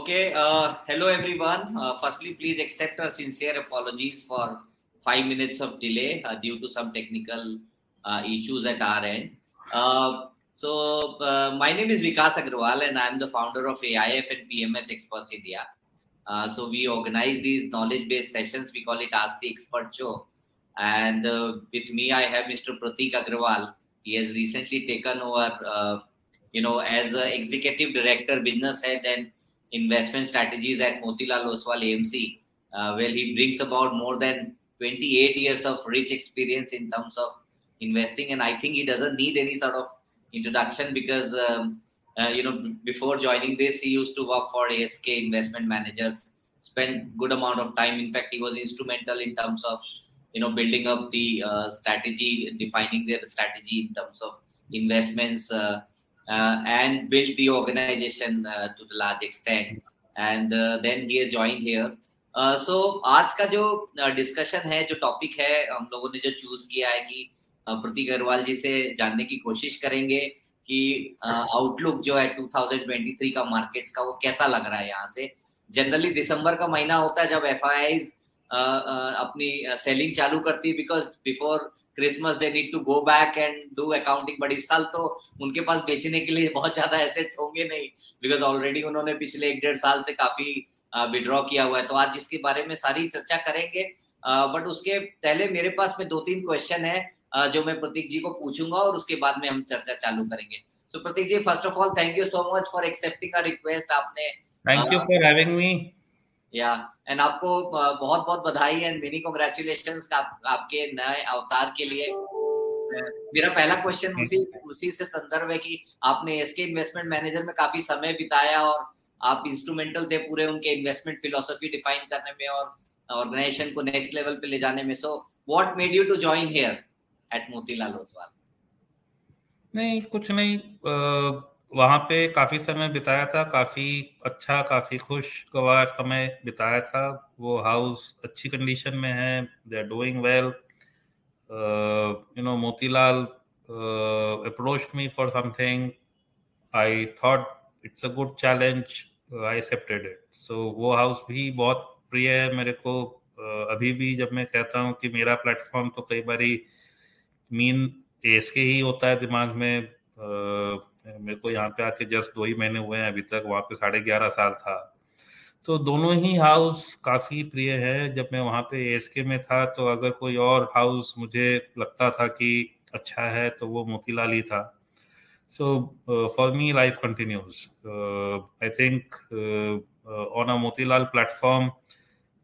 Okay, uh, hello everyone. Uh, firstly, please accept our sincere apologies for five minutes of delay uh, due to some technical uh, issues at our end. Uh, so, uh, my name is Vikas Agrawal and I'm the founder of AIF and PMS Experts India. so, we organize these knowledge based sessions. We call it Ask the Expert Show. And with me, I have Mr. Pratik Agrawal. He has recently taken over, you know, as executive director, business head, and investment strategies at Motilal Oswal AMC. Uh, where he brings about more than 28 years of rich experience in terms of investing. And I think he doesn't need any sort of introduction because, um, uh, you know, before joining this, he used to work for ASK investment managers, spent good amount of time. In fact, he was instrumental in terms of, you know, building up the uh, strategy, defining their strategy in terms of investments uh, and build the organization uh, to the large extent. And uh, then he has joined here. So so, आज का जो discussion है जो topic है हम लोगों ने जो चूज़ किया है कि प्रतीक अग्रवाल जी से जानने की कोशिश करेंगे कि आउटलुक जो है 2023 का मार्केट्स का वो कैसा लग रहा है यहाँ से जनरली दिसंबर का महीना होता है जब एफ़ अपनी सेलिंग चालू करती है because before Christmas they need to go back and do accounting but इस साल तो उनके पास बेचने के लिए बहुत ज़्यादा एसेट्स होंगे नहीं बिकॉज़ ऑलरेडी उन्होंने पिछले एक डेढ़ साल से काफ़ी विड्रॉ किया हुआ है। तो आज इसके बारे में सारी चर्चा करेंगे। बट उसके पहले मेरे पास में दो तीन क्वेश्चन है जो मैं प्रतीक जी को पूछूँगा और उसके बाद में हम चर्चा चालू करेंगे। So so, Pratik ji first of all thank you so much for accepting request आपने thank you for having me yeah and आपको बहुत बहुत बधाई एंड मेनी कॉन्ग्रेचुलेशन आपके नए अवतार के लिए। मेरा पहला क्वेश्चन उसी उसी से संदर्भ है कि आपने एसके इन्वेस्टमेंट मैनेजर में काफ़ी समय बिताया और आप इंस्ट्रूमेंटल थे पूरे उनके इन्वेस्टमेंट फिलोसफी डिफाइन करने में और ऑर्गेनाइजेशन को नेक्स्ट लेवल पे ले जाने में। So what made you to join here at Motilal Oswal नहीं, कुछ नहीं वहाँ पे काफ़ी समय बिताया था काफ़ी अच्छा काफ़ी खुशगवार समय बिताया था। वो हाउस अच्छी कंडीशन में है they are doing well you know Motilal approach me for something I thought it's a good challenge I accepted it so वो हाउस भी बहुत प्रिय है मेरे को। Uh, अभी भी जब मैं कहता हूँ कि मेरा प्लेटफॉर्म तो कई बार मीन एस के ही होता है दिमाग में। Uh, मेरे को यहाँ पे आके जस्ट दो ही महीने हुए हैं अभी तक वहाँ पे साढ़े ग्यारह साल था। तो दोनों ही हाउस काफ़ी प्रिय है जब मैं वहाँ पे एसके में था तो अगर कोई और हाउस मुझे लगता था कि अच्छा है तो वो मोतीलाल ही था। So for me life continues I think on a Motilal platform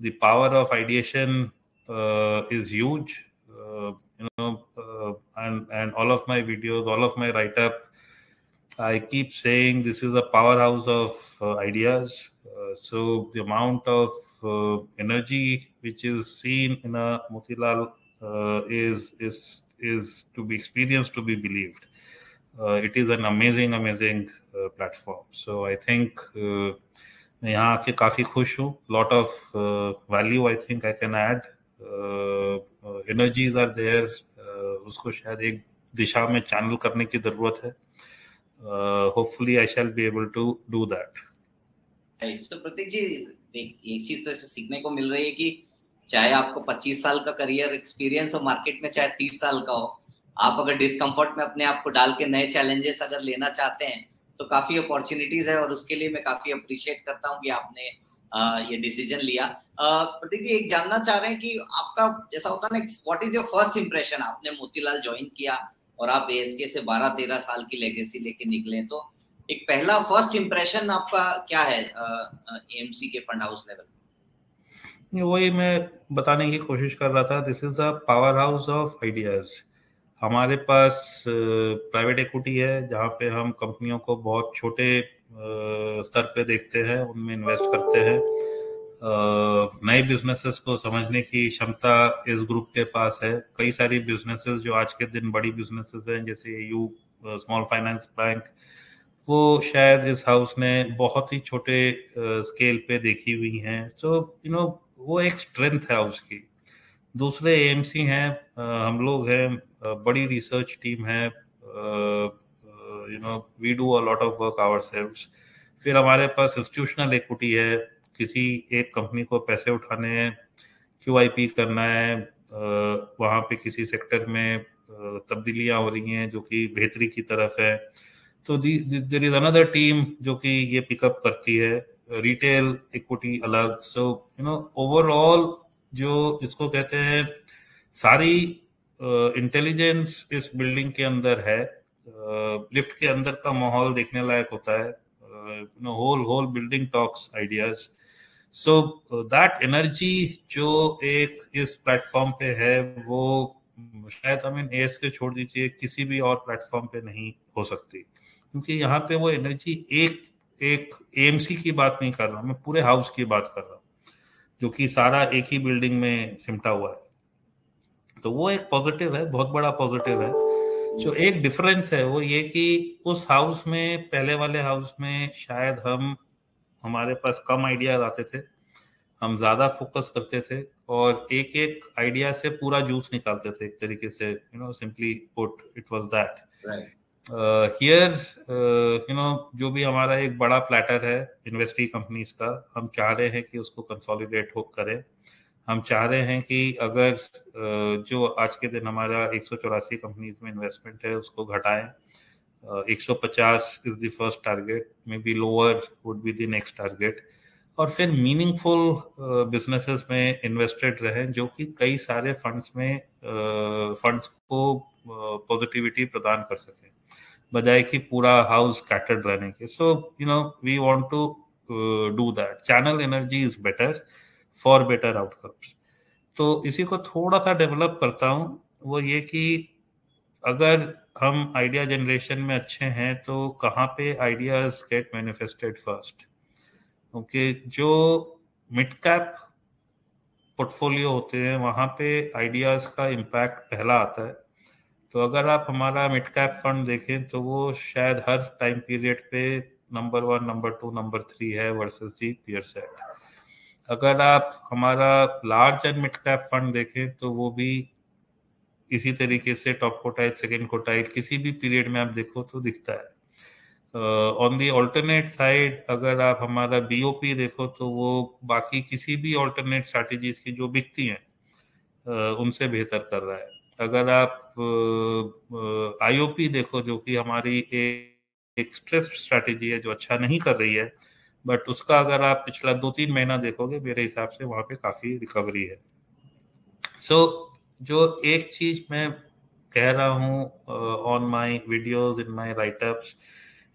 the power of ideation is huge you know uh, and and all of I keep saying this is a powerhouse of uh, ideas. Uh, so the amount of uh, energy which is seen in a Motilal uh, is is is to be experienced, to be believed. Uh, it is an amazing, amazing uh, platform. So I think मैं यहाँ आके काफी खुश हूँ lot of value I think I can add energies are there उसको शायद एक दिशा में चैनल करने की जरूरत है Uh, hopefully I shall be able to do that. So Pratik जी एक चीज़ तो सीखने को मिल रही है कि चाहे आपको 25 साल का करियर एक्सपीरियंस हो मार्केट में चाहे 30 साल का हो आप अगर डिस्कम्फर्ट में अपने आप को डाल के नए चैलेंजेस अगर लेना चाहते हैं तो काफ़ी अपॉर्चुनिटीज़ है और उसके लिए मैं काफ़ी अप्रिशिएट करता हूँ कि आपने आ, ये डिसीज़न लिया प्रतीक जी एक जानना चाह रहे हैं कि आपका जैसा होता है ना what is your first impression आपने मोतीलाल ज्वाइन किया और आप एएसके से 12-13 साल की लेगेसी लेके निकले तो एक पहला फ़र्स्ट इंप्रेशन आपका क्या है एएमसी के फंड हाउस लेवल वही मैं बताने की कोशिश कर रहा था this is a power house of ideas हमारे पास प्राइवेट इक्विटी है, जहाँ पे हम कंपनियों को बहुत छोटे स्तर पे देखते हैं, उनमें इन्वेस्ट करते हैं। नए बिजनेसेस को समझने की क्षमता इस ग्रुप के पास है। कई सारी बिजनेसेस जो आज के दिन बड़ी बिजनेसेस हैं, जैसे यू स्मॉल फाइनेंस बैंक वो शायद इस हाउस ने बहुत ही छोटे स्केल पे देखी हुई हैं। सो यू नो वो एक स्ट्रेंथ है हाउस की। दूसरे एएमसी हैं हम लोग हैं बड़ी रिसर्च टीम है you know we do a lot of work ourselves फिर हमारे पास इंस्टीट्यूशनल इक्विटी है किसी एक कंपनी को पैसे उठाने हैं पी करना है वहाँ पे किसी सेक्टर में तब्दीलियाँ हो रही हैं जो कि बेहतरी की तरफ़ है। तो देर इज़ अनदर टीम जो कि ये पिकअप करती है रिटेल इक्विटी अलग। सो यू नो ओवरऑल जो जिसको कहते हैं, सारी इंटेलिजेंस इस बिल्डिंग के अंदर है लिफ्ट के अंदर का माहौल देखने लायक होता है whole whole building talks ideas so that energy जो एक इस प्लेटफॉर्म पे है, वो शायद आई मीन एस के छोड़ दीजिए, किसी भी और प्लेटफॉर्म पे नहीं हो सकती। क्योंकि यहाँ पे वो एनर्जी एक एक एएमसी की बात नहीं कर रहा, मैं पूरे हाउस की बात कर रहा हूँ, जो कि सारा एक ही बिल्डिंग में सिमटा हुआ है। तो वो एक पॉजिटिव है, बहुत बड़ा पॉजिटिव है। जो एक डिफरेंस है वो ये कि उस हाउस में, पहले वाले हाउस में शायद हम हमारे पास कम आइडियाज़ आते थे हम ज़्यादा फोकस करते थे और एक एक आइडिया से पूरा जूस निकालते थे एक तरीके से you know simply put it was that here you know जो भी हमारा एक बड़ा प्लेटर है इन्वेस्टी कंपनीज़ का हम चाह रहे हैं कि उसको कंसोलिडेट हो करें। हम चाह रहे हैं कि अगर uh, जो आज के दिन हमारा एक सौ चौरासी कंपनीज़ में इन्वेस्टमेंट है उसको घटाएँ। पचास is the first target may be lower would be the next target और फिर मीनिंगफुल बिजनेसेस uh, में इन्वेस्टेड रहे जो कि कई सारे फंड्स में फंड्स uh, को पॉजिटिविटी uh, प्रदान कर सके। बजाय कि पूरा हाउस कैटर्ड रहने के। So you know we want to do that channel energy is better for better outcomes तो इसी को थोड़ा सा डेवलप करता हूँ वो ये कि अगर हम आइडिया जनरेशन में अच्छे हैं तो कहाँ पे आइडियाज़ गेट मैनिफेस्टेड फ़र्स्ट क्योंकि जो मिड कैप पोर्टफोलियो होते हैं, वहाँ पे आइडियाज़ का इम्पैक्ट पहला आता है। तो अगर आप हमारा मिड कैप फंड देखें तो वो शायद हर टाइम पीरियड पे number one number two number three है वर्सेस दी पियर सेट अगर आप हमारा large and mid cap fund देखें तो वो भी इसी तरीके से टॉप कोटाइल सेकेंड कोटाइल किसी भी पीरियड में आप देखो तो दिखता है। ऑन दी ऑल्टरनेट साइड अगर आप हमारा बीओपी देखो तो वो बाकी किसी भी ऑल्टरनेट स्ट्रैटेजीज की जो बिकती हैं uh, उनसे बेहतर कर रहा है। अगर आप आईओपी uh, देखो जो कि हमारी एक स्ट्रेस स्ट्रैटेजी है जो अच्छा नहीं कर रही है बट उसका अगर आप पिछला दो तीन महीना देखोगे मेरे हिसाब से वहाँ पे काफ़ी रिकवरी है। सो so, जो एक चीज़ मैं कह रहा हूँ on my videos in my write ups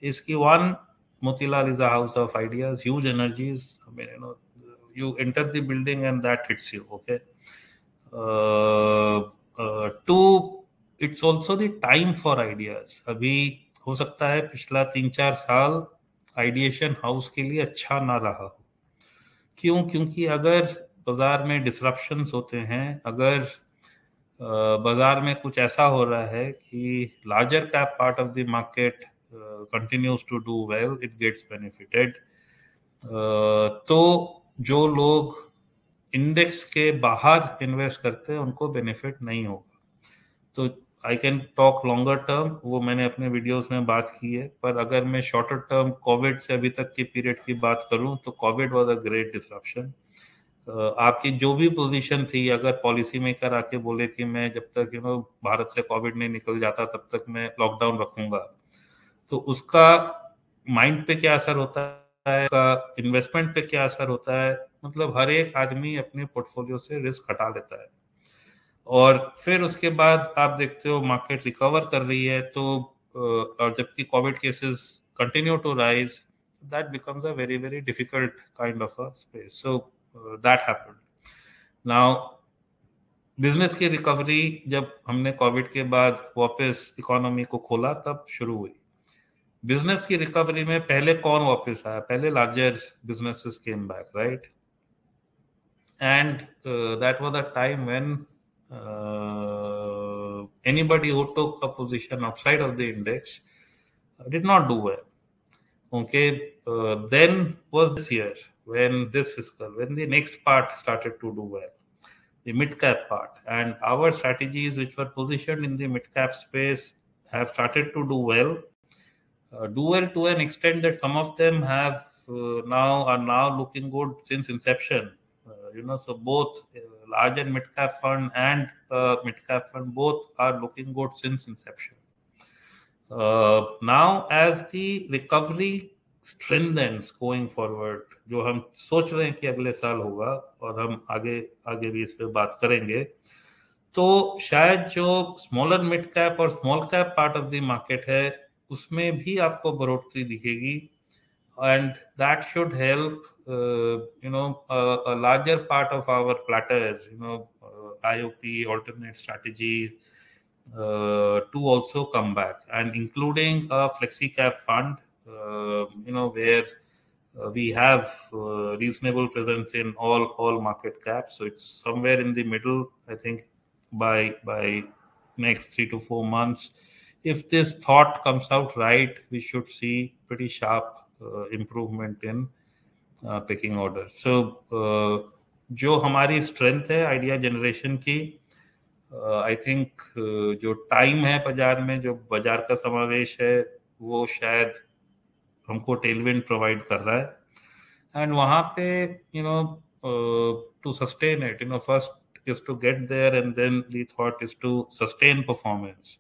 इसकी one Motilal is a house of ideas huge energies मेरे no you enter the building and that hits you okay to it's also the time for ideas अभी हो सकता है पिछला तीन चार साल आइडिएशन हाउस के लिए अच्छा ना रहा हो। क्यों? क्योंकि अगर बाज़ार में डिसरप्शन होते हैं, अगर बाज़ार में कुछ ऐसा हो रहा है कि larger cap part of the market continues to do well it gets benefited. तो जो लोग इंडेक्स के बाहर इन्वेस्ट करते हैं, उनको बेनिफिट नहीं होगा तो I can talk longer term वो मैंने अपने वीडियोस में बात की है, पर अगर मैं शॉर्टर टर्म कोविड से अभी तक की पीरियड की बात करूँ तो Covid was a great disruption आपकी जो भी पोजीशन थी, अगर पॉलिसी मेकर आके बोले कि मैं जब तक यू नो भारत से कोविड नहीं निकल जाता, तब तक मैं लॉकडाउन रखूँगा। तो उसका माइंड पे क्या असर होता है? का इन्वेस्टमेंट पे क्या असर होता है? मतलब हर एक आदमी अपने पोर्टफोलियो से रिस्क हटा लेता है। और फिर उसके बाद आप देखते हो मार्केट रिकवर कर रही है तो और जबकि Covid cases continue to rise that becomes a very very difficult kind of a space so that happened now business की रिकवरी जब हमने कोविड के बाद वापस इकोनॉमी को खोला तब शुरू हुई। बिज़नेस की रिकवरी में पहले कौन वापस आया? पहले larger businesses came back right and that was the time when who took a position outside of the index uh, did not do well. Okay uh, then was this year. When this fiscal when the next part started to do well the mid cap part and our strategies which were positioned in the mid cap space have started to do well uh, well to an extent that some of them have uh, now are now looking good since inception. Uh, you know, so both uh, large and mid cap fund and uh, mid cap fund both are looking good since inception. Uh, now, as the recovery strengthens going forward, जो हम सोच रहे हैं कि अगले साल होगा और हम आगे आगे भी इस पे बात करेंगे तो शायद जो स्मॉलर मिड कैप और small cap part of the market है उसमें भी आपको बढ़ोतरी दिखेगी and that should help you know larger part of our platters you know alternate strategies uh, to also come back and including a flexi cap you know where uh, we have uh, reasonable presence in all all market caps so it's somewhere in the middle i think by by next 3 to 4 months if this thought comes out right, we should see pretty sharp uh, improvement in uh, picking orders. So uh, जो हमारी strength है idea generation की I uh, think uh, जो time है बाजार में जो बाजार का समावेश है वो शायद हमको टेलविंड प्रोवाइड कर रहा है। एंड वहाँ पे you know to sustain it you know first is to get there and then the thought is to sustain performance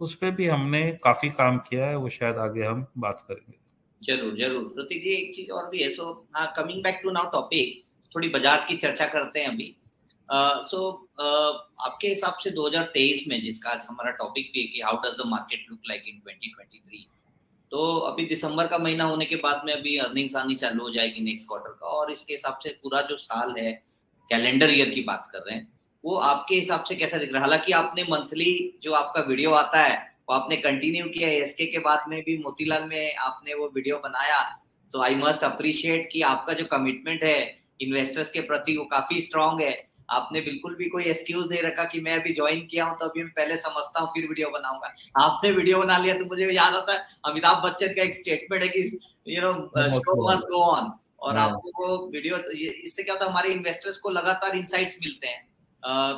उस पर भी हमने काफ़ी काम किया है वो शायद आगे हम बात करेंगे। ज़रूर ज़रूर। प्रतीक जी एक चीज़ और भी है so coming back to now topic थोड़ी बजाज की चर्चा करते हैं अभी। सो uh, uh, आपके हिसाब से 2023 में जिसका आज हमारा टॉपिक भी है कि how does the market look like in 2023 तो अभी दिसंबर का महीना होने के बाद में अभी अर्निंग्स आनी चालू हो जाएगी नेक्स्ट क्वार्टर का। और इसके हिसाब से पूरा जो साल है कैलेंडर ईयर की बात कर रहे हैं, वो आपके हिसाब से कैसा दिख रहा है? हालाँकि आपने मंथली जो आपका वीडियो आता है, वो आपने कंटिन्यू किया है। एसके के बाद में भी मोतीलाल में आपने वो वीडियो बनाया। सो आई मस्ट अप्रिशिएट कि आपका जो कमिटमेंट है इन्वेस्टर्स के प्रति वो काफ़ी स्ट्रांग है। आपने बिल्कुल भी कोई एक्सक्यूज नहीं रखा कि मैं अभी ज्वाइन किया हूँ तो अभी मैं पहले समझता हूँ फिर वीडियो बनाऊँगा। आपने वीडियो बना लिया तो मुझे याद आता है अमिताभ बच्चन का एक स्टेटमेंट है कि you know show must go on और आपको वो वीडियो इससे क्या होता है हमारे इन्वेस्टर्स को लगातार इनसाइट्स मिलते हैं।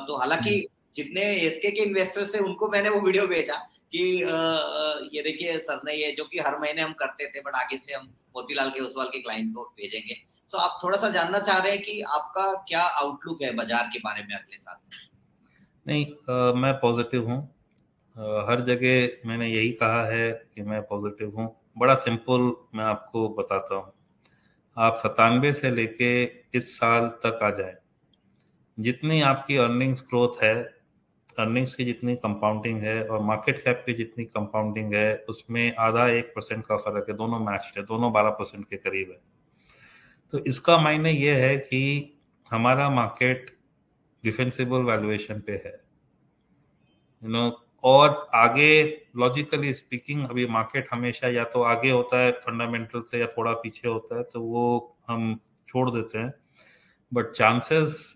तो हालाँकि हम्म। जितने एसके के इन्वेस्टर्स थे उनको मैंने वो वीडियो भेजा कि ये देखिए सर ने ये जो कि हर महीने हम करते थे बट आगे से हम मोतीलाल के उसवाल के क्लाइंट को भेजेंगे। तो आप थोड़ा सा जानना चाह रहे हैं कि आपका क्या आउटलुक है बाज़ार के बारे में अगले साल नहीं आ, मैं पॉजिटिव हूँ। हर जगह मैंने यही कहा है कि मैं पॉजिटिव हूँ। बड़ा सिंपल मैं आपको बताता हूँ। आप सतानवे से लेके इस साल तक आ जाए। जितनी आपकी अर्निंग्स ग्रोथ है अर्निंग्स की जितनी कंपाउंडिंग है और मार्केट कैप की जितनी कंपाउंडिंग है, उसमें आधा एक परसेंट का फ़र्क है। दोनों मैच है, दोनों बारह परसेंट के करीब है। तो इसका मायने ये है कि हमारा मार्केट डिफेंसिबल वैल्यूएशन पे है। यू नो और आगे लॉजिकली स्पीकिंग अभी मार्केट हमेशा या तो आगे होता है फंडामेंटल से या थोड़ा पीछे होता है तो वो हम छोड़ देते हैं। But chances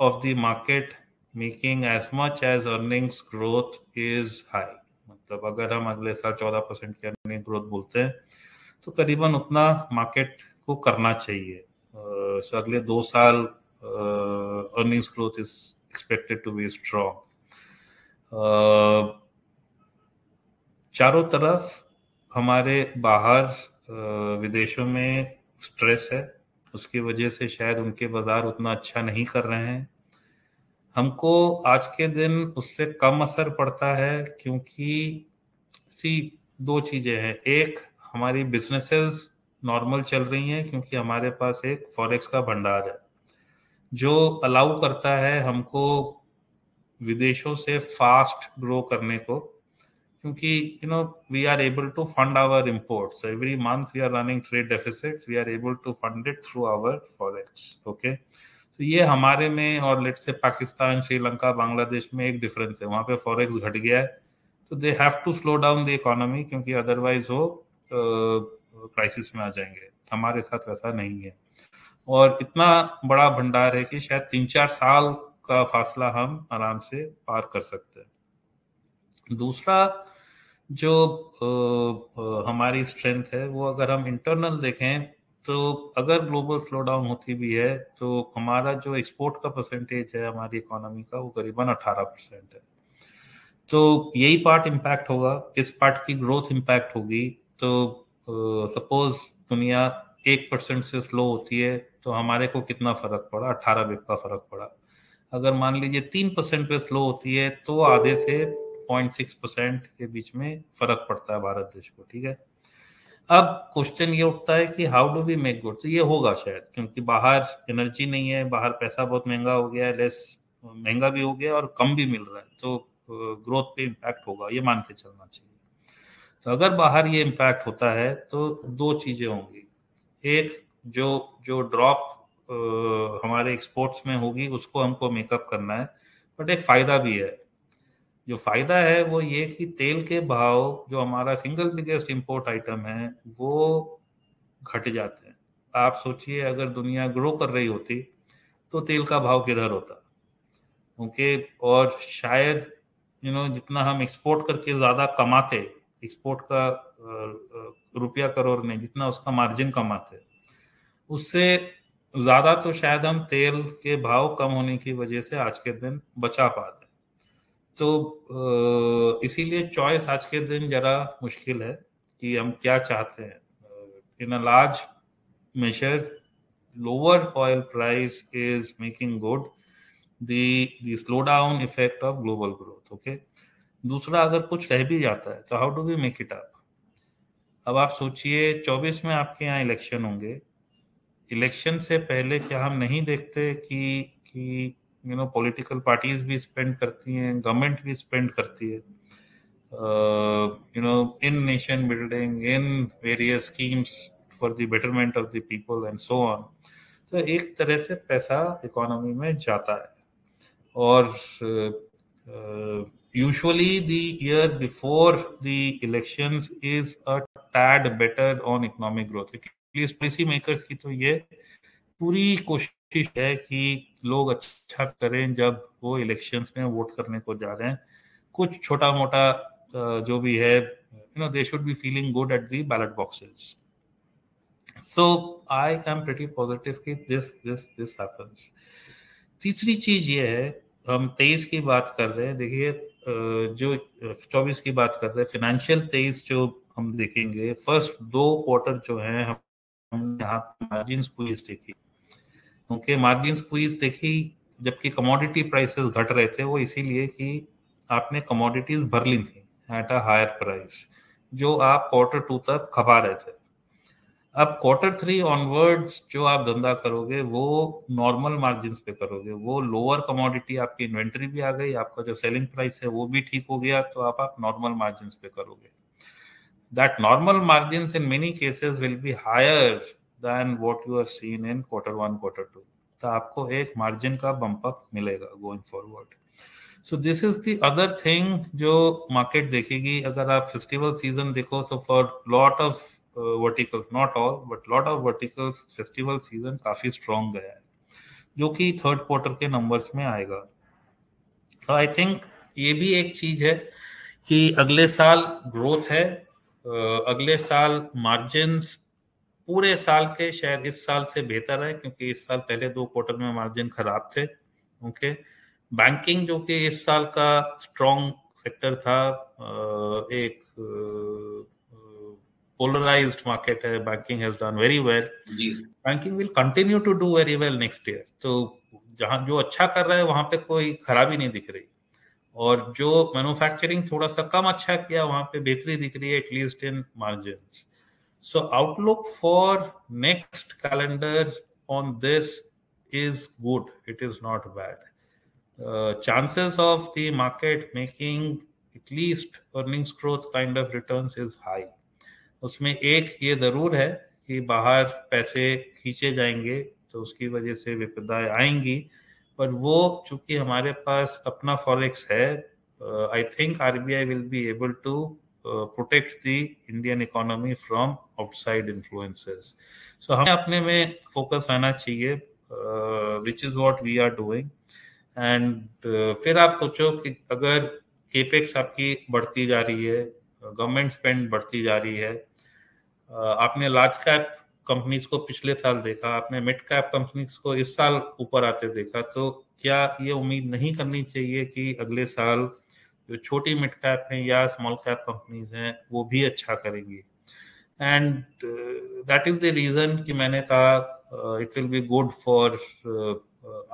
of the market making as much as earnings growth is high. मतलब अगर हम अगले साल चौदह परसेंट की अर्निंग ग्रोथ बोलते हैं तो करीबन उतना मार्केट को करना चाहिए। सो अगले दो साल earnings growth is expected to be strong चारों तरफ़ हमारे बाहर विदेशों में स्ट्रेस है। उसकी वजह से शायद उनके बाज़ार उतना अच्छा नहीं कर रहे हैं। हमको आज के दिन उससे कम असर पड़ता है क्योंकि सी दो चीज़ें हैं। एक, हमारी बिजनेसेस नॉर्मल चल रही हैं क्योंकि हमारे पास एक फॉरेक्स का भंडार है, जो अलाउ करता है हमको विदेशों से फास्ट ग्रो करने को, क्योंकि you know we are able to fund our imports every month we are running trade deficits we are able to fund it through our forex okay तो ये हमारे में और लेट से पाकिस्तान, श्रीलंका, बांग्लादेश में एक डिफरेंस है। वहाँ पे फॉरेक्स घट गया है। तो they have to slow down the economy क्योंकि अदरवाइज़ वो क्राइसिस में आ जाएँगे। हमारे साथ वैसा नहीं है। और इतना बड़ा भंडार है कि शायद तीन चार साल का फासला हम आराम से पार कर सकते हैं। दूसरा जो हमारी स्ट्रेंथ है, वो अगर हम इंटरनल देखें तो अगर ग्लोबल स्लो डाउन होती भी है तो हमारा जो एक्सपोर्ट का परसेंटेज है हमारी इकोनॉमी का, वो करीबन 18 परसेंट है। तो यही पार्ट इम्पैक्ट होगा। इस पार्ट की ग्रोथ इम्पैक्ट होगी। तो सपोज़ दुनिया एक परसेंट से स्लो होती है तो हमारे को कितना फ़र्क पड़ा? अट्ठारह बिप का फ़र्क पड़ा। अगर मान लीजिए तीन परसेंट पे स्लो होती है तो आधे से पॉइंट सिक्स परसेंट के बीच में फ़र्क पड़ता है भारत देश को, ठीक है? अब क्वेश्चन ये उठता है कि how do we make good तो ये होगा शायद, क्योंकि बाहर एनर्जी नहीं है, बाहर पैसा बहुत महँगा हो गया है लेस महँगा भी हो गया और कम भी मिल रहा है। तो ग्रोथ पे इम्पैक्ट होगा, ये मान के चलना चाहिए। तो अगर बाहर ये इम्पैक्ट होता है तो दो चीज़ें होंगी। एक, जो जो ड्रॉप हमारे एक्सपोर्ट्स में होगी, उसको हमको मेकअप करना है बट एक फ़ायदा भी है। जो फ़ायदा है वो ये कि तेल के भाव जो हमारा सिंगल बिगेस्ट इंपोर्ट आइटम है, वो घट जाते हैं। आप सोचिए, अगर दुनिया ग्रो कर रही होती तो तेल का भाव किधर होता? क्योंकि और शायद यू नो जितना हम एक्सपोर्ट करके ज़्यादा कमाते एक्सपोर्ट का रुपया करोड़ नहीं जितना उसका मार्जिन कमाते, उससे ज़्यादा तो शायद हम तेल के भाव कम होने की वजह से आज के दिन बचा पा रहे तो इसीलिए चॉइस आज के दिन जरा मुश्किल है कि हम क्या चाहते हैं। In a large major lower oil price is making good the slow down effect of global growth okay दूसरा, अगर कुछ रह भी जाता है तो how do we make it up अब आप सोचिए 24 में आपके यहाँ इलेक्शन होंगे। इलेक्शन से पहले क्या हम नहीं देखते कि कि यू नो पॉलिटिकल पार्टीज़ भी स्पेंड करती हैं गवर्नमेंट भी स्पेंड करती है। You know in nation building in various schemes for the betterment of the people and so on तो एक तरह से पैसा इकोनॉमी में जाता है। और usually the year before the elections is a tad better on economic growth policy makers की तो ये पूरी कोशिश कोशिश है कि लोग अच्छा करें जब वो इलेक्शंस में वोट करने को जा रहे हैं। कुछ छोटा मोटा जो भी है you know they should be feeling good at the ballot boxes so I am pretty positive कि दिस दिस दिस हैपेंस तीसरी चीज़ ये है, हम तेईस की बात कर रहे हैं। देखिए जो चौबीस की बात कर रहे हैं फाइनेंशियल तेईस जो हम देखेंगे फ़र्स्ट दो क्वार्टर जो है हम यहाँ मार्जिन स्क्वीज देखी क्योंकि मार्जिन स्क्वीज देखी जबकि कमोडिटी प्राइसेस घट रहे थे, वो इसीलिए कि आपने कमोडिटीज भर ली थी एट अ हायर प्राइस जो आप क्वार्टर टू तक खपा रहे थे। अब क्वार्टर थ्री ऑनवर्ड्स जो आप धंधा करोगे, वो नॉर्मल मार्जिन पे करोगे। वो लोअर कमोडिटी आपकी इन्वेंट्री भी आ गई, आपका जो सेलिंग प्राइस है वो भी ठीक हो गया तो आप आप नॉर्मल मार्जिन पे करोगे। That normal margin in many cases will be higher than what you have seen in quarter one, quarter two. तो आपको एक मार्जिन का बम्प अप मिलेगा going forward so this is the other thing जो market देखेगी। अगर आप festival season देखो so for lot of verticals not all but lot of verticals festival season काफ़ी स्ट्रॉन्ग गया है जो कि थर्ड क्वार्टर के नंबर्स में आएगा। तो आई थिंक ये भी एक चीज़ है कि अगले साल ग्रोथ है uh, अगले साल मार्जिन पूरे साल के शायद इस साल से बेहतर है क्योंकि इस साल पहले दो क्वार्टर में मार्जिन खराब थे ओके बैंकिंग जो कि इस साल का स्ट्रॉन्ग सेक्टर था एक पोलराइज्ड मार्केट है banking has done very well banking will continue to do very well next year तो जहाँ जो अच्छा कर रहा है वहाँ पे कोई खराबी नहीं दिख रही। और जो मैन्युफैक्चरिंग थोड़ा सा कम अच्छा किया वहाँ पे बेहतरी दिख रही है at least in margin So outlook for next calendar on this is good. It is not bad. Uh, chances of the market making at least earnings growth kind of returns is high. उसमें एक ये ज़रूर है कि बाहर पैसे खींचे जाएँगे तो उसकी वजह से विपदाएँ आएँगी पर वो चूँकि हमारे पास अपना फॉरेक्स है I think RBI will be able to Protect the Indian economy from outside influences. So हमें अपने में फोकस रहना चाहिए which is what we are doing and फिर आप सोचो कि अगर केपेक्स आपकी बढ़ती जा रही है गवर्नमेंट स्पेंड बढ़ती जा रही है uh, आपने लार्ज कैप कंपनीज़ को पिछले साल देखा आपने मिड कैप कंपनीज़ को इस साल ऊपर आते देखा तो क्या ये उम्मीद नहीं करनी चाहिए कि अगले साल जो छोटी मिड कैप हैं या स्मॉल कैप कंपनीज़ हैं, वो भी अच्छा करेंगी। And that is the reason कि मैंने कहा it will be good for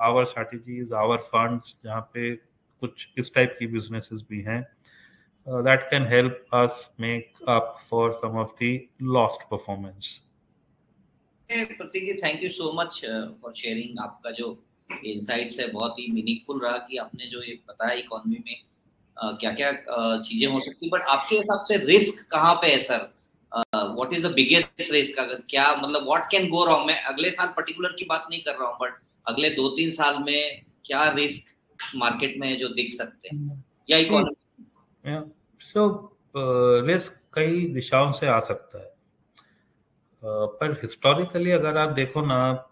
our strategies our funds जहाँ पे कुछ इस टाइप की बिजनेसेस भी हैं। That can help us make up for some of the lost performance Pratik ji thank you so much for sharing आपका जो insights है, बहुत ही मीनिंगफुल रहा कि आपने जो ये बताया इकोनॉमी में क्या क्या चीज़ें हो सकती बट आपके हिसाब से रिस्क कहाँ पे है sir what is the biggest risk अगर क्या मतलब व्हाट कैन गो रॉन्ग मैं अगले साल पर्टिकुलर की बात नहीं कर रहा हूँ बट अगले दो तीन साल में क्या रिस्क मार्केट में है जो दिख सकते हैं? या इकोनॉमी सो रिस्क कई दिशाओं से आ सकता है। uh, पर हिस्टोरिकली अगर आप देखो ना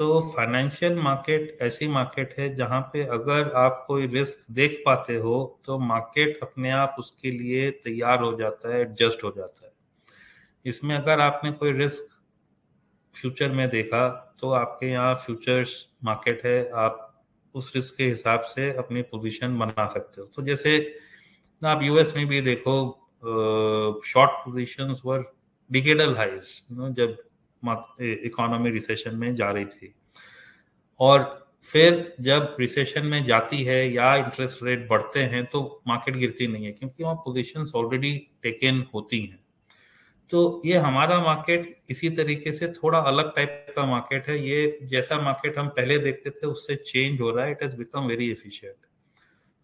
तो फाइनेंशियल मार्केट ऐसी मार्केट है जहाँ पे अगर आप कोई रिस्क देख पाते हो तो मार्केट अपने आप उसके लिए तैयार हो जाता है एडजस्ट हो जाता है। इसमें अगर आपने कोई रिस्क फ्यूचर में देखा तो आपके यहाँ फ्यूचर्स मार्केट है, आप उस रिस्क के हिसाब से अपनी पोजीशन बना सकते हो। तो जैसे ना आप यूएस में भी देखो short positions were decadal highs जब इकोनॉमी रिसेशन में जा रही थी। और फिर जब रिसेशन में जाती है या इंटरेस्ट रेट बढ़ते हैं तो मार्केट गिरती नहीं है, क्योंकि वहाँ पोजीशंस ऑलरेडी टेकन होती हैं। तो ये हमारा मार्केट इसी तरीके से थोड़ा अलग टाइप का मार्केट है। ये जैसा मार्केट हम पहले देखते थे, उससे चेंज हो रहा है। It has become very efficient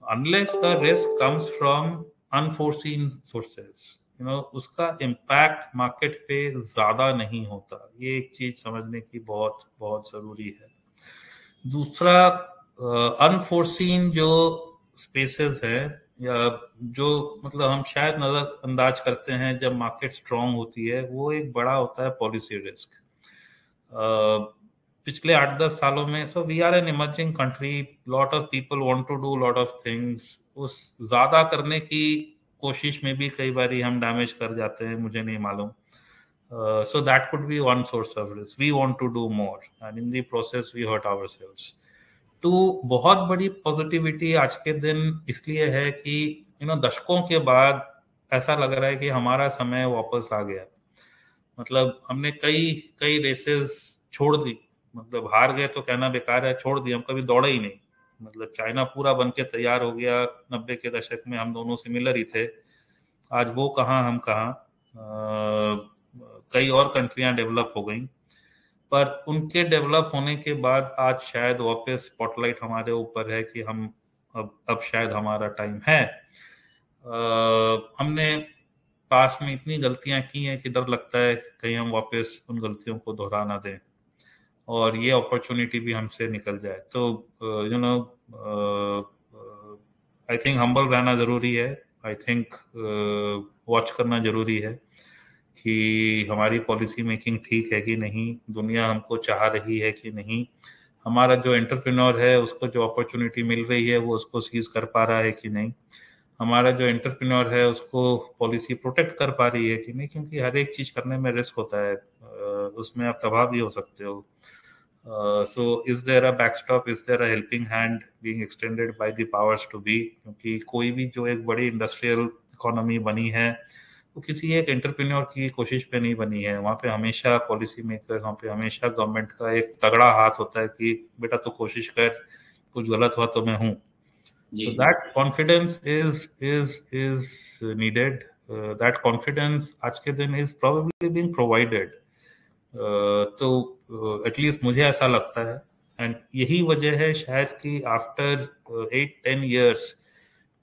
unless the risk comes from unforeseen sources you know उसका इम्पैक्ट मार्केट पे ज़्यादा नहीं होता। ये एक चीज़ समझने की बहुत बहुत ज़रूरी है। दूसरा अनफोर्सिन जो स्पेसेस है या जो मतलब हम शायद नज़र अंदाज करते हैं जब मार्केट स्ट्रांग होती है वो एक बड़ा होता है पॉलिसी रिस्क uh, पिछले आठ दस सालों में so we are an emerging country lot of people want to do lot of things उस ज़्यादा करने की कोशिश में भी कई बार हम डैमेज कर जाते हैं, मुझे नहीं मालूम। So that could be one source of risk we want to do more and in the process we hurt our sales तो बहुत बड़ी पॉजिटिविटी आज के दिन इसलिए है कि यू नो दशकों के बाद ऐसा लग रहा है कि हमारा समय वापस आ गया। मतलब हमने कई कई रेसेस छोड़ दी। मतलब हार गए तो कहना बेकार है, छोड़ दी हम कभी दौड़े ही नहीं। मतलब चाइना पूरा बन के तैयार हो गया नब्बे के दशक में हम दोनों सिमिलर ही थे। आज वो कहाँ हम कहाँ? कई और कंट्रियाँ डेवलप हो गई। पर उनके डेवलप होने के बाद आज शायद वापस स्पॉटलाइट हमारे ऊपर है कि हम अब अब शायद हमारा टाइम है। आ, हमने पास में इतनी गलतियाँ की हैं कि डर लगता है कहीं हम वापस उन गलतियों को दोहरा ना दें। और ये अपॉर्चुनिटी भी हमसे निकल जाए। तो you know I think humble रहना ज़रूरी है। आई थिंक वॉच करना ज़रूरी है कि हमारी पॉलिसी मेकिंग ठीक है कि नहीं, दुनिया हमको चाह रही है कि नहीं। हमारा जो एंटरप्रेन्योर है, उसको जो अपॉर्चुनिटी मिल रही है, वो उसको सीज कर पा रहा है कि नहीं। हमारा जो एंटरप्रेन्योर है, उसको पॉलिसी प्रोटेक्ट कर पा रही है कि नहीं, क्योंकि हर एक चीज़ करने में रिस्क होता है। उसमें आप तबाह भी हो सकते हो। So is there a backstop is there a helping hand being extended by the powers to be क्योंकि कोई भी जो एक बड़ी इंडस्ट्रियल इकोनॉमी बनी है वो किसी एक एंटरप्रेन्योर की कोशिश पे नहीं बनी है। वहाँ पे हमेशा पॉलिसी मेकर वहाँ पे हमेशा गवर्नमेंट का एक तगड़ा हाथ होता है कि बेटा तो कोशिश कर कुछ गलत हुआ तो मैं हूँ। so that confidence is is is needed. Uh, that confidence आज के दिन is probably being provided तो एटलीस्ट मुझे ऐसा लगता है। एंड यही वजह है शायद कि after eight ten years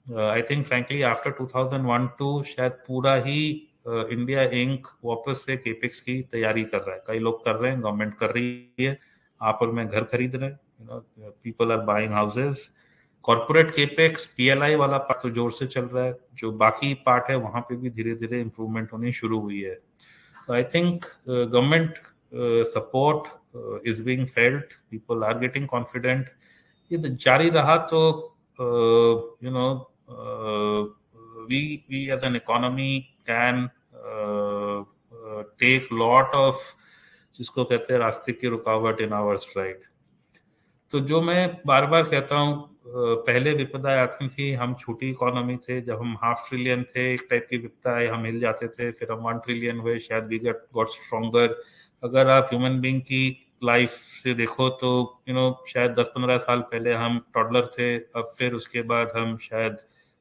I think frankly after 2001 to शायद पूरा ही इंडिया uh, इंक वापस से केपिक्स की तैयारी कर रहा है। कई लोग कर रहे हैं गवर्नमेंट कर रही है। आप और मैं घर खरीद रहे हैं people are buying houses corporate capex PLI वाला पार्ट तो ज़ोर से चल रहा है। जो बाकी पार्ट है वहाँ पे भी धीरे धीरे इम्प्रूवमेंट होनी शुरू हुई है। So I think uh, government uh, support uh, is being felt. People are getting confident. ये जारी रहा तो you know we we as an economy can take lot of जिसको कहते हैं रास्ते की रुकावट इन आवर स्ट्राइड तो जो मैं बार बार कहता हूँ पहले विपदा आती थी, हम छोटी इकोनॉमी थे, जब हम हाफ़ ट्रिलियन थे, एक टाइप की विपदा आई हम हिल जाते थे, फिर हम वन ट्रिलियन हुए, शायद वी गेट गॉट स्ट्रॉन्गर अगर आप ह्यूमन बींग की लाइफ से देखो तो यू नो शायद दस पंद्रह साल पहले हम टॉडलर थे, अब फिर उसके बाद हम शायद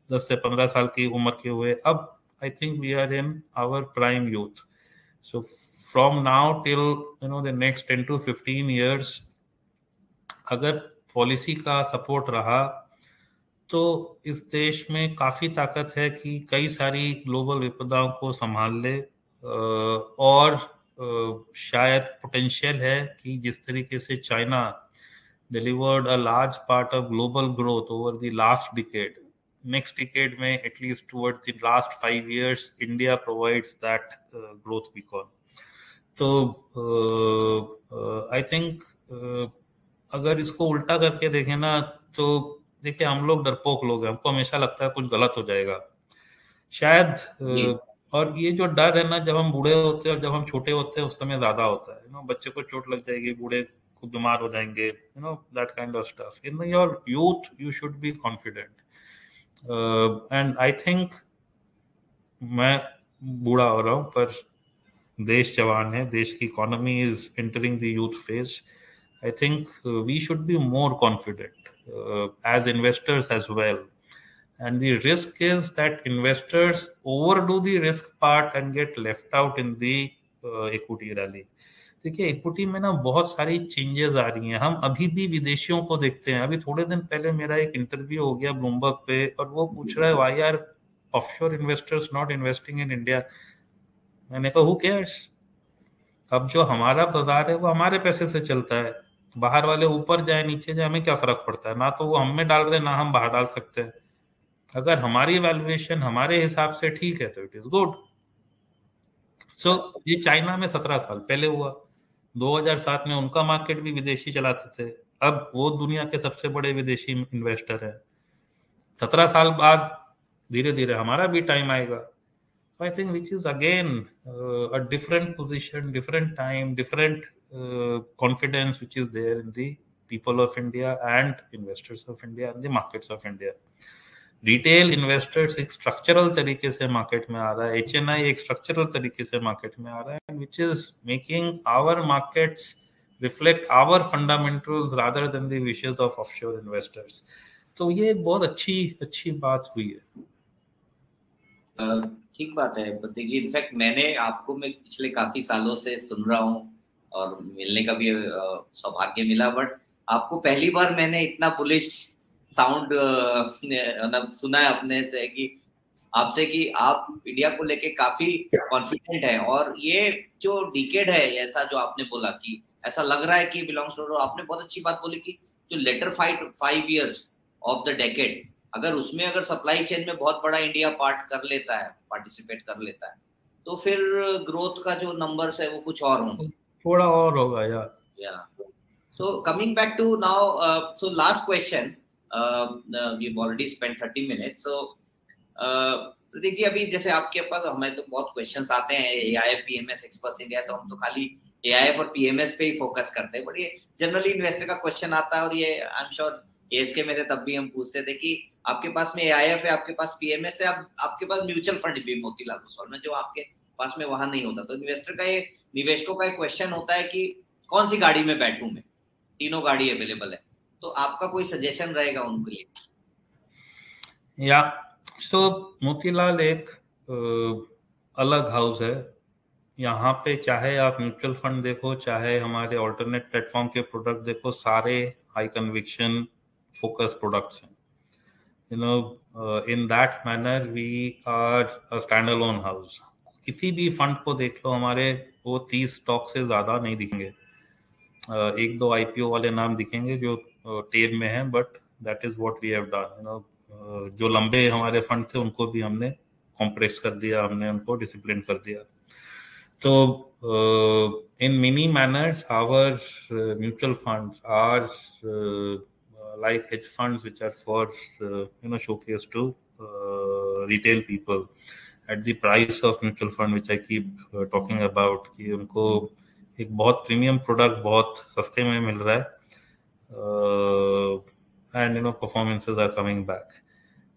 दस से पंद्रह साल की उम्र के हुए। अब I think we are in our prime youth so from now till you know the next ten to fifteen years अगर पॉलिसी का सपोर्ट रहा तो इस देश में काफ़ी ताकत है कि कई सारी ग्लोबल विपदाओं को संभाल ले और शायद पोटेंशियल है कि जिस तरीके से China delivered a large part of global growth over the last decade next decade में at least towards the last five years India provides that growth beacon तो आई थिंक अगर इसको उल्टा करके देखें ना तो देखिए हम लोग डरपोक लोग हैं। हमको हमेशा लगता है कुछ गलत हो जाएगा। शायद और ये जो डर है ना जब हम बूढ़े होते हैं और जब हम छोटे होते हैं उस समय ज़्यादा होता है। नो बच्चे को चोट लग जाएगी बूढ़े को बीमार हो जाएँगे you know that kind of stuff in your youth you should be confident and I think मैं बूढ़ा हो रहा हूँ पर देश जवान है देश की economy is entering the youth phase I think uh, we should be more confident uh, as investors as well. And the risk is that investors overdo the risk part and get left out in the uh, equity rally. देखिए equity में ना बहुत सारी changes आ रही हैं। हम अभी भी विदेशियों को देखते हैं। अभी थोड़े दिन पहले मेरा एक इंटरव्यू हो गया ब्लूमबर्ग पे और वो पूछ रहा है why are offshore investors not investing in India मैंने कहा हु केयर्स अब जो हमारा बाज़ार है वो हमारे पैसे से चलता है। बाहर वाले ऊपर जाए, नीचे जाए, हमें क्या फ़र्क पड़ता है? ना तो वो हमें डाल रहे ना हम बाहर डाल सकते हैं। अगर हमारी वैल्यूएशन हमारे हिसाब से ठीक है तो इट इज़ गुड सो ये चाइना में सत्रह साल पहले हुआ। 2007 में उनका मार्केट भी विदेशी चलाते थे। अब वो दुनिया के सबसे बड़े विदेशी इन्वेस्टर है। सत्रह साल बाद धीरे धीरे हमारा भी टाइम आएगा। I think which is again a different position different time different Uh, confidence which is there in the people of India and investors of India and the markets of India. Retail investors एक structural तरीके से market में आ रहा है। H एक structural तरीके से मार्केट में आ रहा है which is making our markets reflect our fundamentals rather than the wishes of offshore investors तो ये एक बहुत अच्छी अच्छी बात हुई है। ठीक बात है, प्रतीक जी। इनफैक्ट मैंने आपको मैं पिछले काफ़ी सालों से सुन रहा हूँ और मिलने का भी सौभाग्य मिला बट आपको पहली बार मैंने इतना पुलिस साउंड सुना है अपने से कि, आपसे कि आप इंडिया को लेके काफ़ी कॉन्फिडेंट है और ये जो डिकेड है, ऐसा जो आपने बोला कि, ऐसा लग रहा है कि बिलोंग्स टू आपने बहुत अच्छी बात बोली कि जो latter five five years of the decade अगर उसमें अगर सप्लाई चेन में बहुत बड़ा इंडिया पार्ट कर लेता है पार्टिसिपेट कर लेता है तो फिर ग्रोथ का जो नंबर्स है वो कुछ और होंगे। थोड़ा और होगा यार। Back to now uh, so last question uh, uh, we've already spent 30 minutes. So uh, प्रतीक जी अभी जैसे आपके पास हमें तो बहुत क्वेश्चंस आते हैं A I F P M S expert India तो हम तो खाली ए आई एफ़ और पी एम एस पे ही फोकस करते हैं। बट ये जनरली इन्वेस्टर का क्वेश्चन आता है और ये आई एम श्योर एस के में थे तब भी हम पूछते थे कि आपके पास में एआईएफ है आपके पास पी एम एस है आप, आपके पास म्यूचुअल फंड भी मोतीलाल ओसवाल में जो आपके पास में वहाँ नहीं होता। तो इन्वेस्टर का ये निवेशकों का एक क्वेश्चन होता है कि कौन सी गाड़ी में बैठूं मैं? तीनों गाड़ी अवेलेबल है। तो आपका कोई सजेशन रहेगा उनके लिए? या सो मोतीलाल एक अलग हाउस है। यहाँ पे चाहे आप म्यूचुअल फंड देखो चाहे हमारे ऑल्टरनेट प्लेटफॉर्म के प्रोडक्ट देखो सारे हाई कन्विक्शन फोकस प्रोडक्ट्स हैं। You know in that manner we are a stand alone house किसी भी फंड को देख लो हमारे वो तीस स्टॉक से ज़्यादा नहीं दिखेंगे। Uh, एक दो आईपीओ वाले नाम दिखेंगे जो टेर में है but that is what we have done you know जो लंबे हमारे फंड थे उनको भी हमने कॉम्प्रेस कर दिया हमने उनको डिसिप्लिन कर दिया। तो in many manners our mutual funds are like hedge funds which are for uh, you know showcase to uh, retail people at the price of mutual fund which I keep talking about कि उनको एक बहुत premium product बहुत सस्ते में मिल रहा है uh, and you know performances are coming back.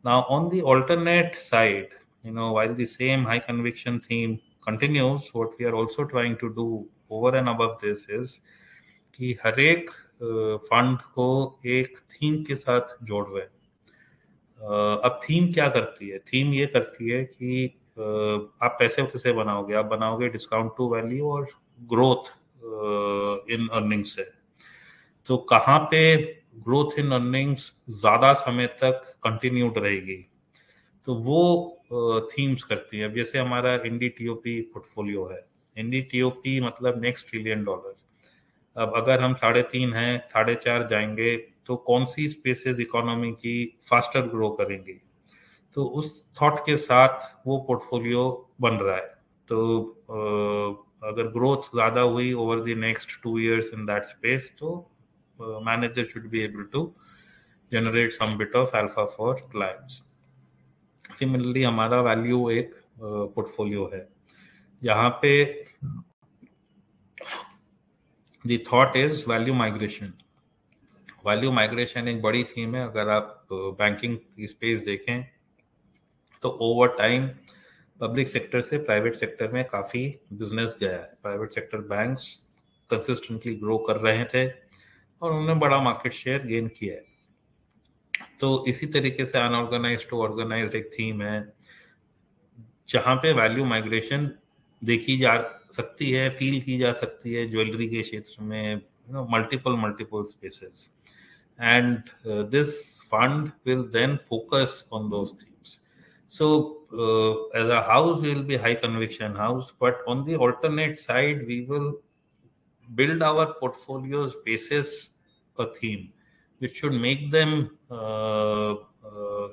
Now on the alternate side, you know while the same high conviction theme continues, what we are also trying to do over and above this is कि हर एक fund को एक theme के साथ जोड़ रहे हैं। अब थीम क्या करती है? थीम ये करती है कि आप पैसे कैसे बनाओगे? आप बनाओगे डिस्काउंट टू वैल्यू और ग्रोथ इन अर्निंग्स से। तो कहाँ पे ग्रोथ इन अर्निंग्स ज़्यादा समय तक कंटिन्यूड रहेगी? तो वो थीम्स करती है। अब जैसे हमारा Indi T O P portfolio है। इंडी टीओपी मतलब नेक्स्ट ट्रिलियन डॉलर अब अगर हम साढ़े तीन हैं, साढ़े चार जाएँगे तो कौन सी स्पेसेस इकोनॉमी की फास्टर ग्रो करेंगी? तो उस थॉट के साथ वो पोर्टफोलियो बन रहा है। तो अगर ग्रोथ ज़्यादा हुई over the next two years in that space तो manager should be able to generate some bit of alpha for clients similarly हमारा वैल्यू एक पोर्टफोलियो है। यहाँ पे the thought is value migration value migration एक बड़ी थीम है, अगर आप बैंकिंग स्पेस देखें तो ओवर टाइम पब्लिक सेक्टर से प्राइवेट सेक्टर में काफ़ी बिज़नेस गया है। Private sector banks consistently grow कर रहे थे और उन्होंने बड़ा मार्केट शेयर गेन किया है। तो इसी तरीके से अनऑर्गेनाइज टू ऑर्गेनाइज एक थीम है, जहाँ पे वैल्यू माइग्रेशन देखी जा सकती है फील की जा सकती है ज्वेलरी के क्षेत्र में multiple multiple spaces and this fund will then focus on those themes so as a house will be high conviction house but on the alternate side we will build our portfolios basis a theme which should make them you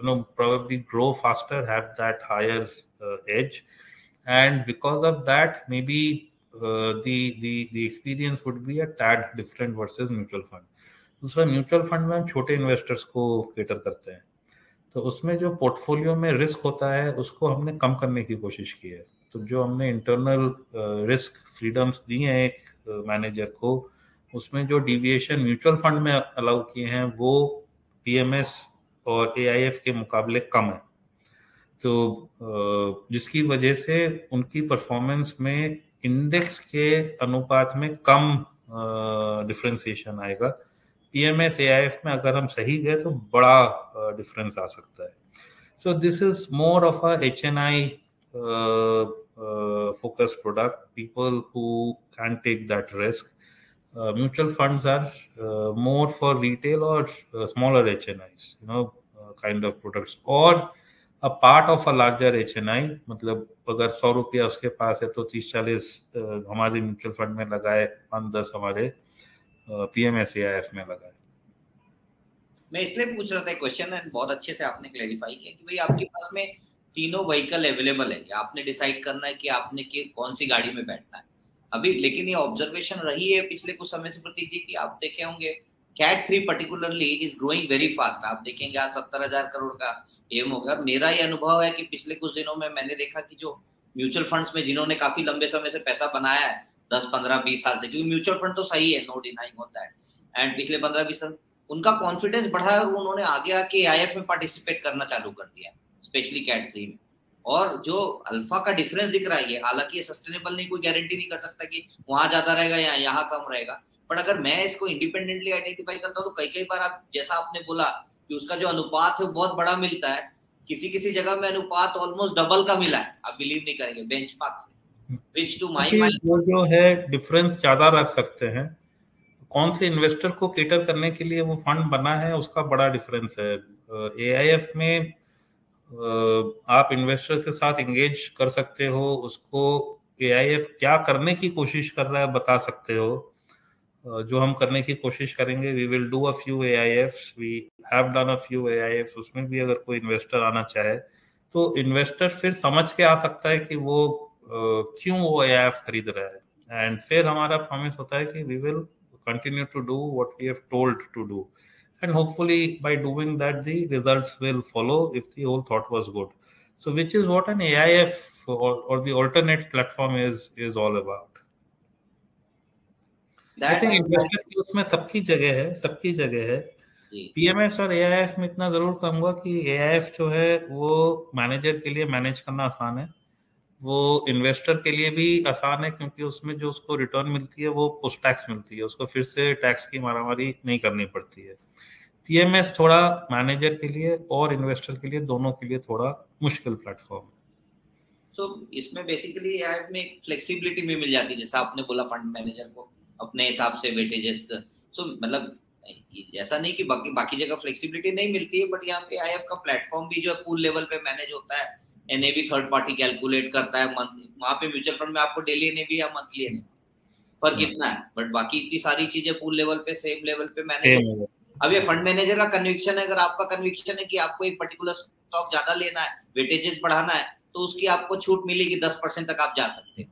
know probably grow faster have that higher edge and because of that maybe uh, the the the experience would be a tad different versus mutual fund. दूसरा mutual fund में हम छोटे investors को cater करते हैं। तो उसमें जो पोर्टफोलियो में रिस्क होता है उसको हमने कम करने की कोशिश की है। तो जो हमने इंटरनल रिस्क फ्रीडम्स दी हैं एक मैनेजर को उसमें जो डिविएशन म्यूचुअल फंड में अलाउ किए हैं वो पीएमएस और एआईएफ के मुकाबले कम है। तो जिसकी वजह से उनकी परफॉर्मेंस में इंडेक्स के अनुपात में कम डिफ्रेंसिएशन आएगा। पीएमएस एआईएफ में अगर हम सही गए तो बड़ा डिफरेंस आ सकता है। So this is more of a H focus product people who can take that risk mutual funds are more for retail और smaller H N Is you know kind of products और a part of a larger H N I मतलब अगर सौ रुपया उसके पास है तो तीस चालीस हमारे म्यूचुअल फंड में लगाए, पाँच दस हमारे पी एम एस एफ़ में लगाए। मैं इसलिए पूछ रहा था क्वेश्चन एंड बहुत अच्छे से आपने क्लैरिफाई किया कि भाई आपके पास में तीनों व्हीकल अवेलेबल है। आपने डिसाइड करना है कि आपने कि कौन सी गाड़ी में बैठना है। अभी लेकिन ये ऑब्जर्वेशन रही है पिछले कुछ समय से प्रतीक जी की आप देखे होंगे Cat three particularly is growing very fast आप देखेंगे आज सत्तर हज़ार करोड़ का एम हो गया। मेरा ये अनुभव है कि पिछले कुछ दिनों में मैंने देखा कि जो म्यूचुअल फंड्स में जिन्होंने काफ़ी लंबे समय से पैसा बनाया है, दस, पंद्रह, बीस साल से, क्योंकि म्यूचुअल फंड तो सही है नो डिनाइंग होता है एंड पिछले पंद्रह, बीस साल, उनका कॉन्फिडेंस बढ़ा और उन्होंने आगे आके आई में पार्टिसिपेट करना चालू कर दिया स्पेशली कैट थ्री में। और जो अल्फ़ा का डिफरेंस दिख रहा है हालाँकि ये सस्टेनेबल नहीं, कोई गारंटी नहीं कर सकता कि वहाँ ज़्यादा रहेगा या यहाँ कम रहेगा। बट अगर मैं इसको इंडिपेंडेंटली आइडेंटिफाई करता हूँ तो कई कई बार आप जैसा आपने बोला कि उसका जो अनुपात है वो बहुत बड़ा मिलता है। किसी किसी जगह में अनुपात ऑलमोस्ट डबल का मिला है। आप बिलीव नहीं करेंगे बेंच से। विच टू माई वो जो है डिफरेंस ज़्यादा रख सकते हैं। कौन से इन्वेस्टर को केटर करने के लिए वो फंड बना है उसका बड़ा डिफरेंस है। एआईएफ में आप इन्वेस्टर के साथ इंगेज कर सकते हो उसको एआईएफ क्या करने की कोशिश कर रहा है बता सकते हो। जो हम करने की कोशिश करेंगे we will do a few A I F we have done a few A I F उसमें भी अगर कोई इन्वेस्टर आना चाहे तो इन्वेस्टर फिर समझ के आ सकता है कि वो क्यों वो ए आई एफ़ खरीद रहा है। एंड फिर हमारा प्रॉमिस होता है कि we will continue to do what we have told to do and hopefully by doing that the results will follow if the whole thought was good so which is what an aif or, or the alternate platform is is all about उसमें सबकी जगह है सबकी जगह है। PMS और AIF में इतना ज़रूर कहूँगा कि एआईएफ जो है वो मैनेजर के लिए मैनेज करना आसान है। वो इन्वेस्टर के लिए भी आसान है क्योंकि उसमें जो उसको रिटर्न मिलती है वो पोस्ट टैक्स मिलती है। उसको फिर से टैक्स की मारामारी नहीं करनी पड़ती है। पीएमएस थोड़ा मैनेजर के लिए और इन्वेस्टर के लिए दोनों के लिए थोड़ा मुश्किल प्लेटफॉर्म है। तो इसमें बेसिकली ऐप में फ्लेक्सिबिलिटी भी मिल जाती है जैसा आपने बोला फंड मैनेजर को। अपने हिसाब से वेटेजेस तो मतलब ऐसा नहीं कि बाकी बाकी जगह फ्लेक्सिबिलिटी नहीं मिलती है बट यहाँ पे आई का प्लेटफॉर्म भी जो है पूल लेवल पे मैनेज होता है। एनए भी थर्ड पार्टी कैलकुलेट करता है वहाँ पे म्यूचुअल फंड में आपको डेली एनए भी या मंथली एनए पर कितना है? बट बाकी इतनी सारी चीज़ें पूल लेवल पे सेम लेवल पे मैनेज अब ये फंड मैनेजर का कन्विक्शन है अगर आपका कन्विक्शन है कि आपको एक पर्टिकुलर स्टॉक ज़्यादा लेना है वेटेजेस बढ़ाना है तो उसकी आपको छूट मिलेगी दस परसेंट तक आप जा सकते हैं।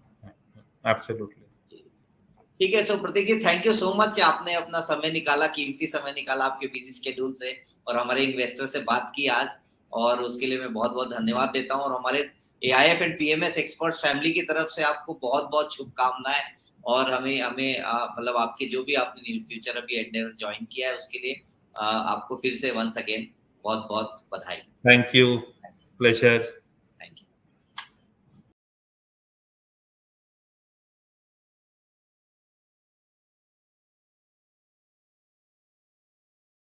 ठीक है so Prateek ji thank you so much आपने अपना समय निकाला कीमती समय निकाला आपके बिज़ी स्केड्यूल से और हमारे इन्वेस्टर से बात की आज और उसके लिए मैं बहुत बहुत धन्यवाद देता हूँ और हमारे A I F and P M S expert family की तरफ़ से आपको बहुत बहुत शुभकामनाएँ और हमें हमें मतलब आपके जो भी आपने फ्यूचर अभी एंडेवर ज्वाइन किया है उसके लिए आ, आपको फिर से वंस अगेन बहुत बहुत बधाई थैंक यू प्लेजर